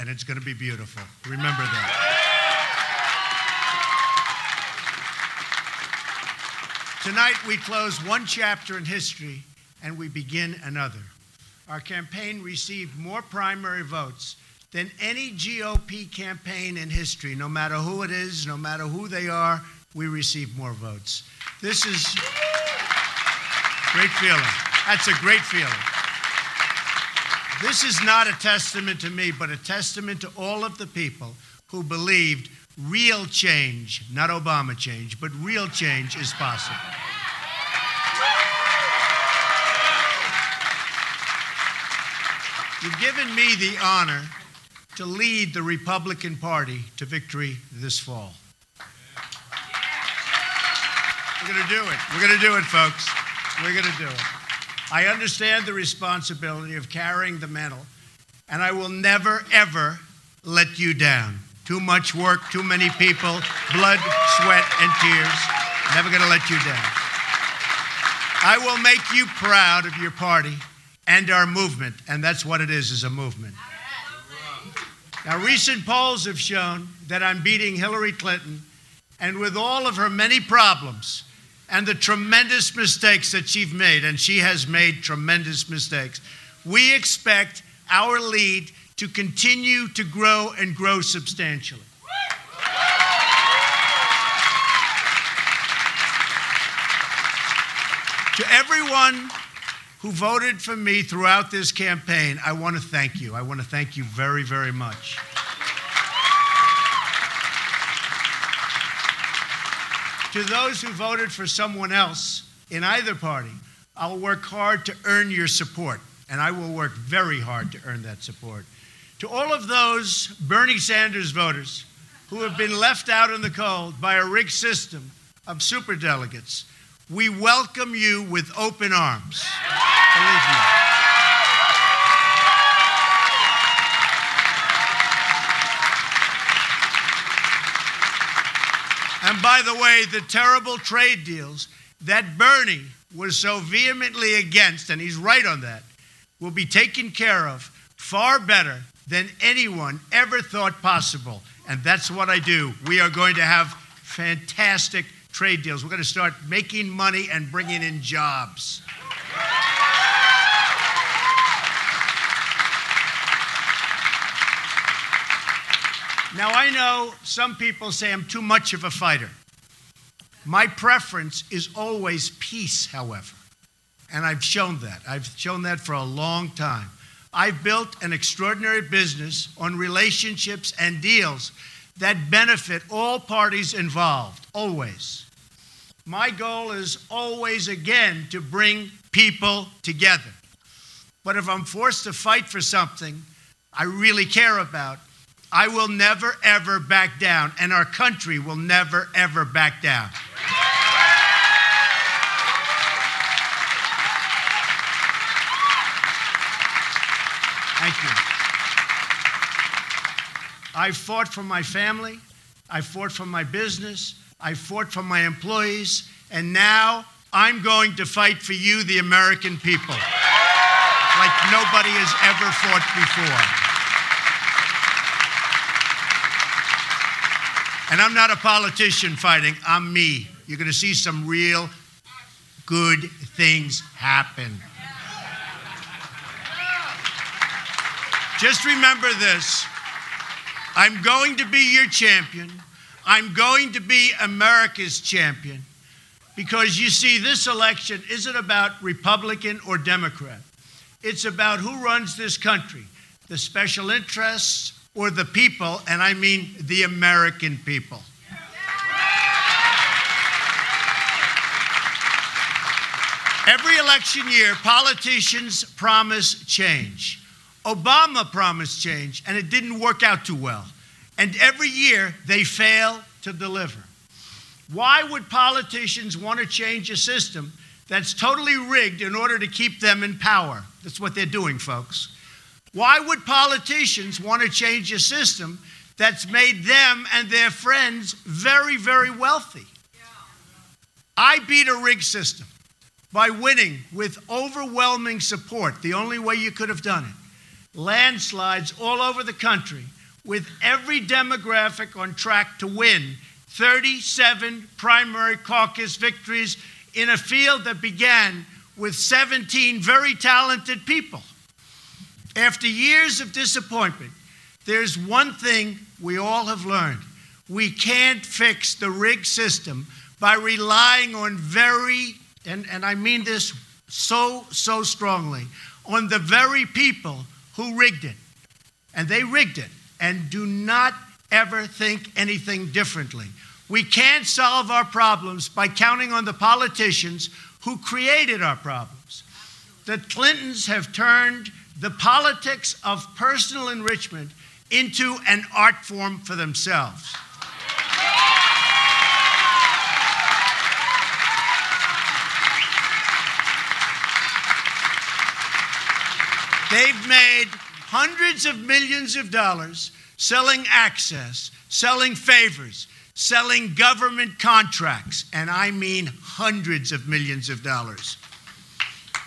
And it's going to be beautiful. Remember that. Tonight, we close one chapter in history and we begin another. Our campaign received more primary votes than any GOP campaign in history. No matter who it is, no matter who they are, we receive more votes. This is great feeling. That's a great feeling. This is not a testament to me, but a testament to all of the people who believed real change, not Obama change, but real change is possible. You've given me the honor to lead the Republican Party to victory this fall. We're going to do it. We're going to do it, folks. We're going to do it. I understand the responsibility of carrying the mantle, and I will never, ever let you down. Too much work, too many people, blood, sweat, and tears. Never going to let you down. I will make you proud of your party and our movement, and that's what it is, is a movement. Now, recent polls have shown that I'm beating Hillary Clinton, and with all of her many problems and the tremendous mistakes that she's made, and she has made tremendous mistakes, we expect our lead to continue to grow and grow substantially. To everyone who voted for me throughout this campaign, I want to thank you. I want to thank you very, very much. To those who voted for someone else in either party, I'll work hard to earn your support, and I will work very hard to earn that support. To all of those Bernie Sanders voters who have been left out in the cold by a rigged system of superdelegates, we welcome you with open arms. Believe me. And by the way, the terrible trade deals that Bernie was so vehemently against, and he's right on that, will be taken care of far better than anyone ever thought possible. And that's what I do. We are going to have fantastic trade deals. We're going to start making money and bringing in jobs. Now, I know some people say I'm too much of a fighter. My preference is always peace, however. And I've shown that. I've shown that for a long time. I've built an extraordinary business on relationships and deals that benefit all parties involved, always. My goal is always, again, to bring people together. But if I'm forced to fight for something I really care about, I will never, ever back down, and our country will never, ever back down. Thank you. I fought for my family. I fought for my business. I fought for my employees. And now I'm going to fight for you, the American people, like nobody has ever fought before. And I'm not a politician fighting, I'm me. You're going to see some real good things happen. Just remember this I'm going to be your champion. I'm going to be America's champion. Because you see, this election isn't about Republican or Democrat. It's about who runs this country the special interests or the people, and I mean the American people. Every election year, politicians promise change. Obama promised change, and it didn't work out too well. And every year, they fail to deliver. Why would politicians want to change a system that's totally rigged in order to keep them in power? That's what they're doing, folks. Why would politicians want to change a system that's made them and their friends very, very wealthy? I beat a rigged system by winning with overwhelming support, the only way you could have done it. Landslides all over the country, with every demographic on track to win 37 primary caucus victories in a field that began with 17 very talented people. After years of disappointment, there's one thing we all have learned. We can't fix the rigged system by relying on very, and, and I mean this so, so strongly, on the very people who rigged it. And they rigged it. And do not ever think anything differently. We can't solve our problems by counting on the politicians who created our problems. The Clintons have turned the politics of personal enrichment into an art form for themselves. They've made hundreds of millions of dollars selling access, selling favors, selling government contracts, and I mean hundreds of millions of dollars.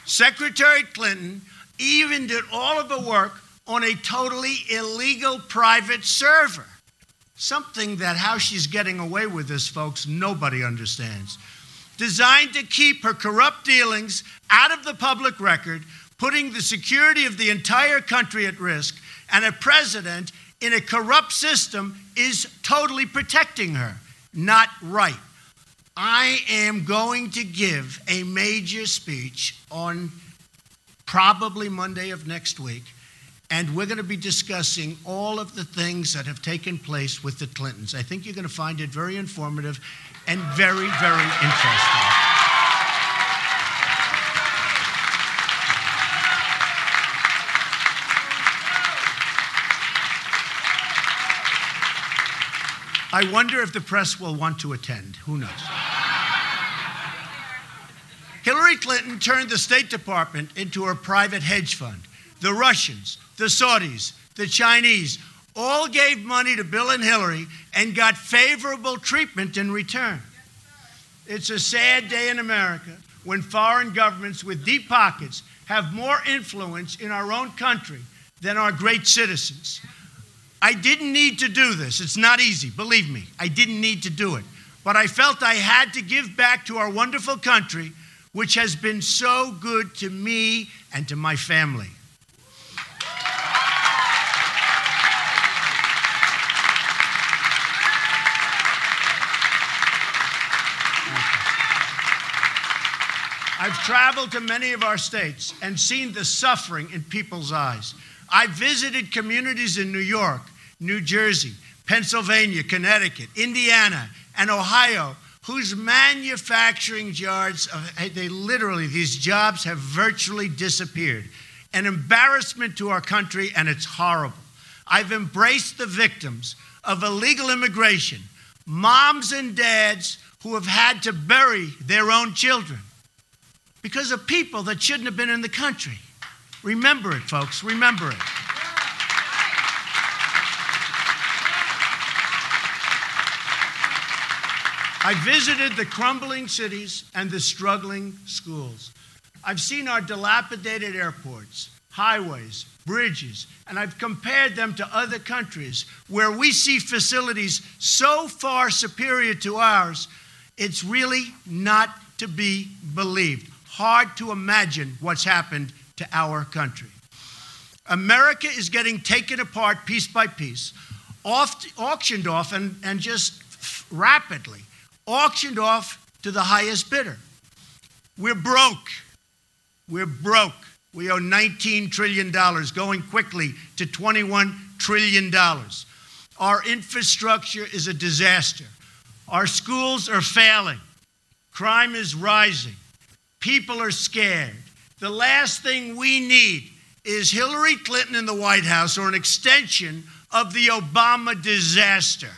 Secretary Clinton even did all of the work on a totally illegal private server. Something that how she's getting away with this, folks, nobody understands. Designed to keep her corrupt dealings out of the public record, putting the security of the entire country at risk, and a president in a corrupt system is totally protecting her. Not right. I am going to give a major speech on probably Monday of next week, and we're going to be discussing all of the things that have taken place with the Clintons. I think you're going to find it very informative and very, very interesting. I wonder if the press will want to attend. Who knows? Clinton turned the State Department into a private hedge fund. The Russians, the Saudis, the Chinese all gave money to Bill and Hillary and got favorable treatment in return. It's a sad day in America when foreign governments with deep pockets have more influence in our own country than our great citizens. I didn't need to do this. It's not easy, believe me. I didn't need to do it. But I felt I had to give back to our wonderful country which has been so good to me and to my family. I've traveled to many of our states and seen the suffering in people's eyes. I visited communities in New York, New Jersey, Pennsylvania, Connecticut, Indiana, and Ohio whose manufacturing jobs, they literally, these jobs have virtually disappeared. An embarrassment to our country, and it's horrible. I've embraced the victims of illegal immigration, moms and dads who have had to bury their own children because of people that shouldn't have been in the country. Remember it, folks, remember it. I visited the crumbling cities and the struggling schools. I've seen our dilapidated airports, highways, bridges, and I've compared them to other countries where we see facilities so far superior to ours, it's really not to be believed. Hard to imagine what's happened to our country. America is getting taken apart piece by piece, off, auctioned off, and, and just rapidly auctioned off to the highest bidder. We're broke. We're broke. We owe $19 trillion, going quickly to $21 trillion. Our infrastructure is a disaster. Our schools are failing. Crime is rising. People are scared. The last thing we need is Hillary Clinton in the White House or an extension of the Obama disaster?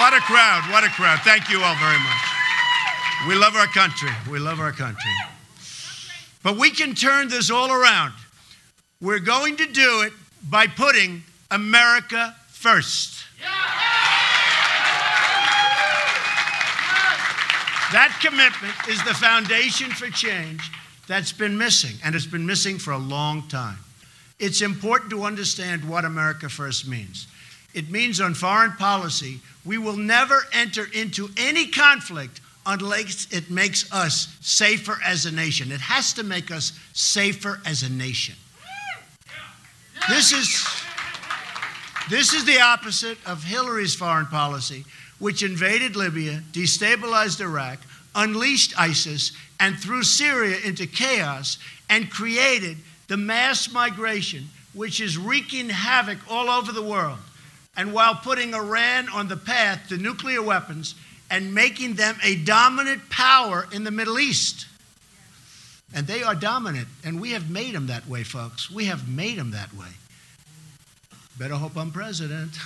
What a crowd, what a crowd. Thank you all very much. We love our country. We love our country. But we can turn this all around. We're going to do it by putting America first. That commitment is the foundation for change that's been missing, and it's been missing for a long time. It's important to understand what America First means. It means on foreign policy, we will never enter into any conflict unless it makes us safer as a nation. It has to make us safer as a nation. This is, this is the opposite of Hillary's foreign policy, which invaded Libya, destabilized Iraq, unleashed ISIS, and threw Syria into chaos and created the mass migration, which is wreaking havoc all over the world. And while putting Iran on the path to nuclear weapons and making them a dominant power in the Middle East. And they are dominant, and we have made them that way, folks. We have made them that way. Better hope I'm president.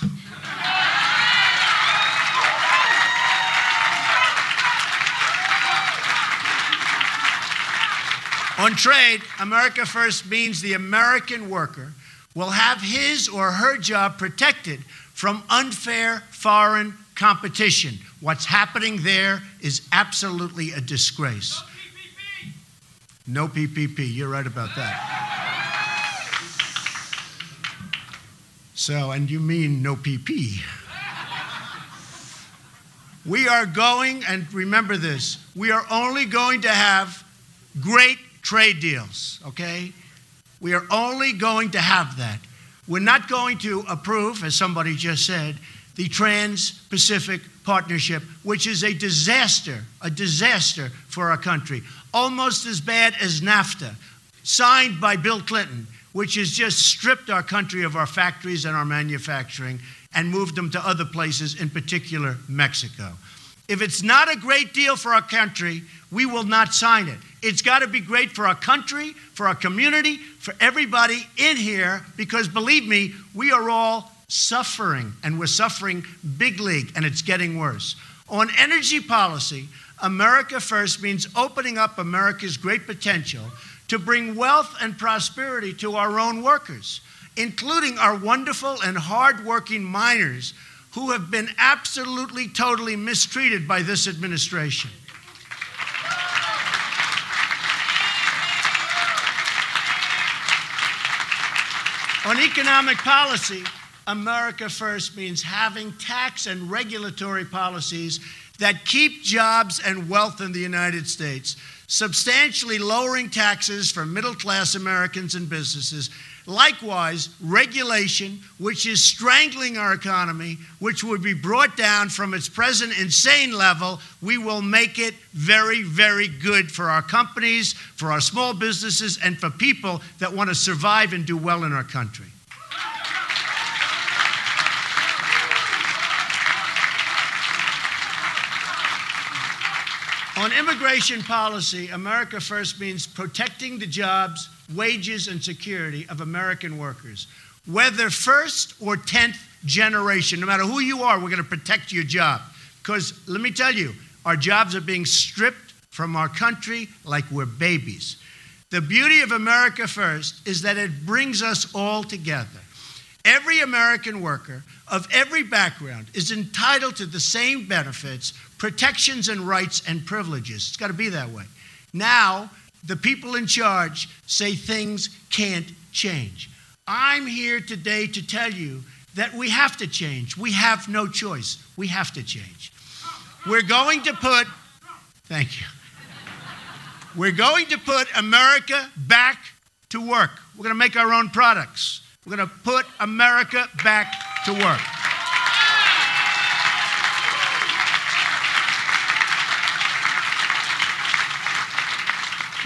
On trade, America First means the American worker will have his or her job protected from unfair foreign competition. What's happening there is absolutely a disgrace. No PPP. You're right about that. So, and you mean no PP. We are going, and remember this, we are only going to have great trade deals, okay? We are only going to have that. We're not going to approve, as somebody just said, the Trans Pacific Partnership, which is a disaster, a disaster for our country. Almost as bad as NAFTA, signed by Bill Clinton, which has just stripped our country of our factories and our manufacturing and moved them to other places, in particular Mexico. If it's not a great deal for our country, we will not sign it. It's got to be great for our country, for our community, for everybody in here, because believe me, we are all suffering, and we're suffering big league, and it's getting worse. On energy policy, America First means opening up America's great potential to bring wealth and prosperity to our own workers, including our wonderful and hardworking miners who have been absolutely, totally mistreated by this administration. On economic policy, America First means having tax and regulatory policies that keep jobs and wealth in the United States, substantially lowering taxes for middle class Americans and businesses. Likewise, regulation, which is strangling our economy, which would be brought down from its present insane level, we will make it very, very good for our companies, for our small businesses, and for people that want to survive and do well in our country. On immigration policy, America First means protecting the jobs, wages, and security of American workers. Whether first or 10th generation, no matter who you are, we're going to protect your job. Because let me tell you, our jobs are being stripped from our country like we're babies. The beauty of America First is that it brings us all together. Every American worker of every background is entitled to the same benefits, protections, and rights and privileges. It's got to be that way. Now, the people in charge say things can't change. I'm here today to tell you that we have to change. We have no choice. We have to change. We're going to put, thank you. We're going to put America back to work. We're going to make our own products. We're going to put America back to work.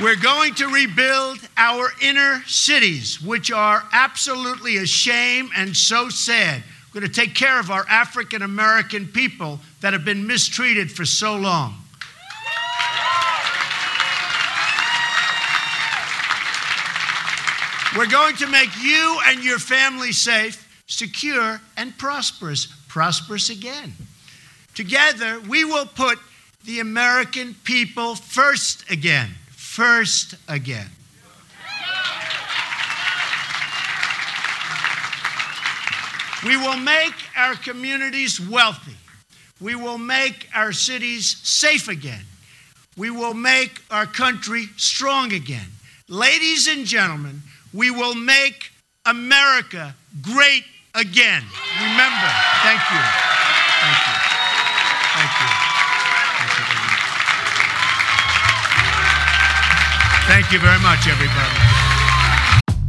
We're going to rebuild our inner cities, which are absolutely a shame and so sad. We're going to take care of our African American people that have been mistreated for so long. We're going to make you and your family safe, secure, and prosperous. Prosperous again. Together, we will put the American people first again. First again. We will make our communities wealthy. We will make our cities safe again. We will make our country strong again. Ladies and gentlemen, we will make America great again. Remember, thank you. Thank you very much, everybody.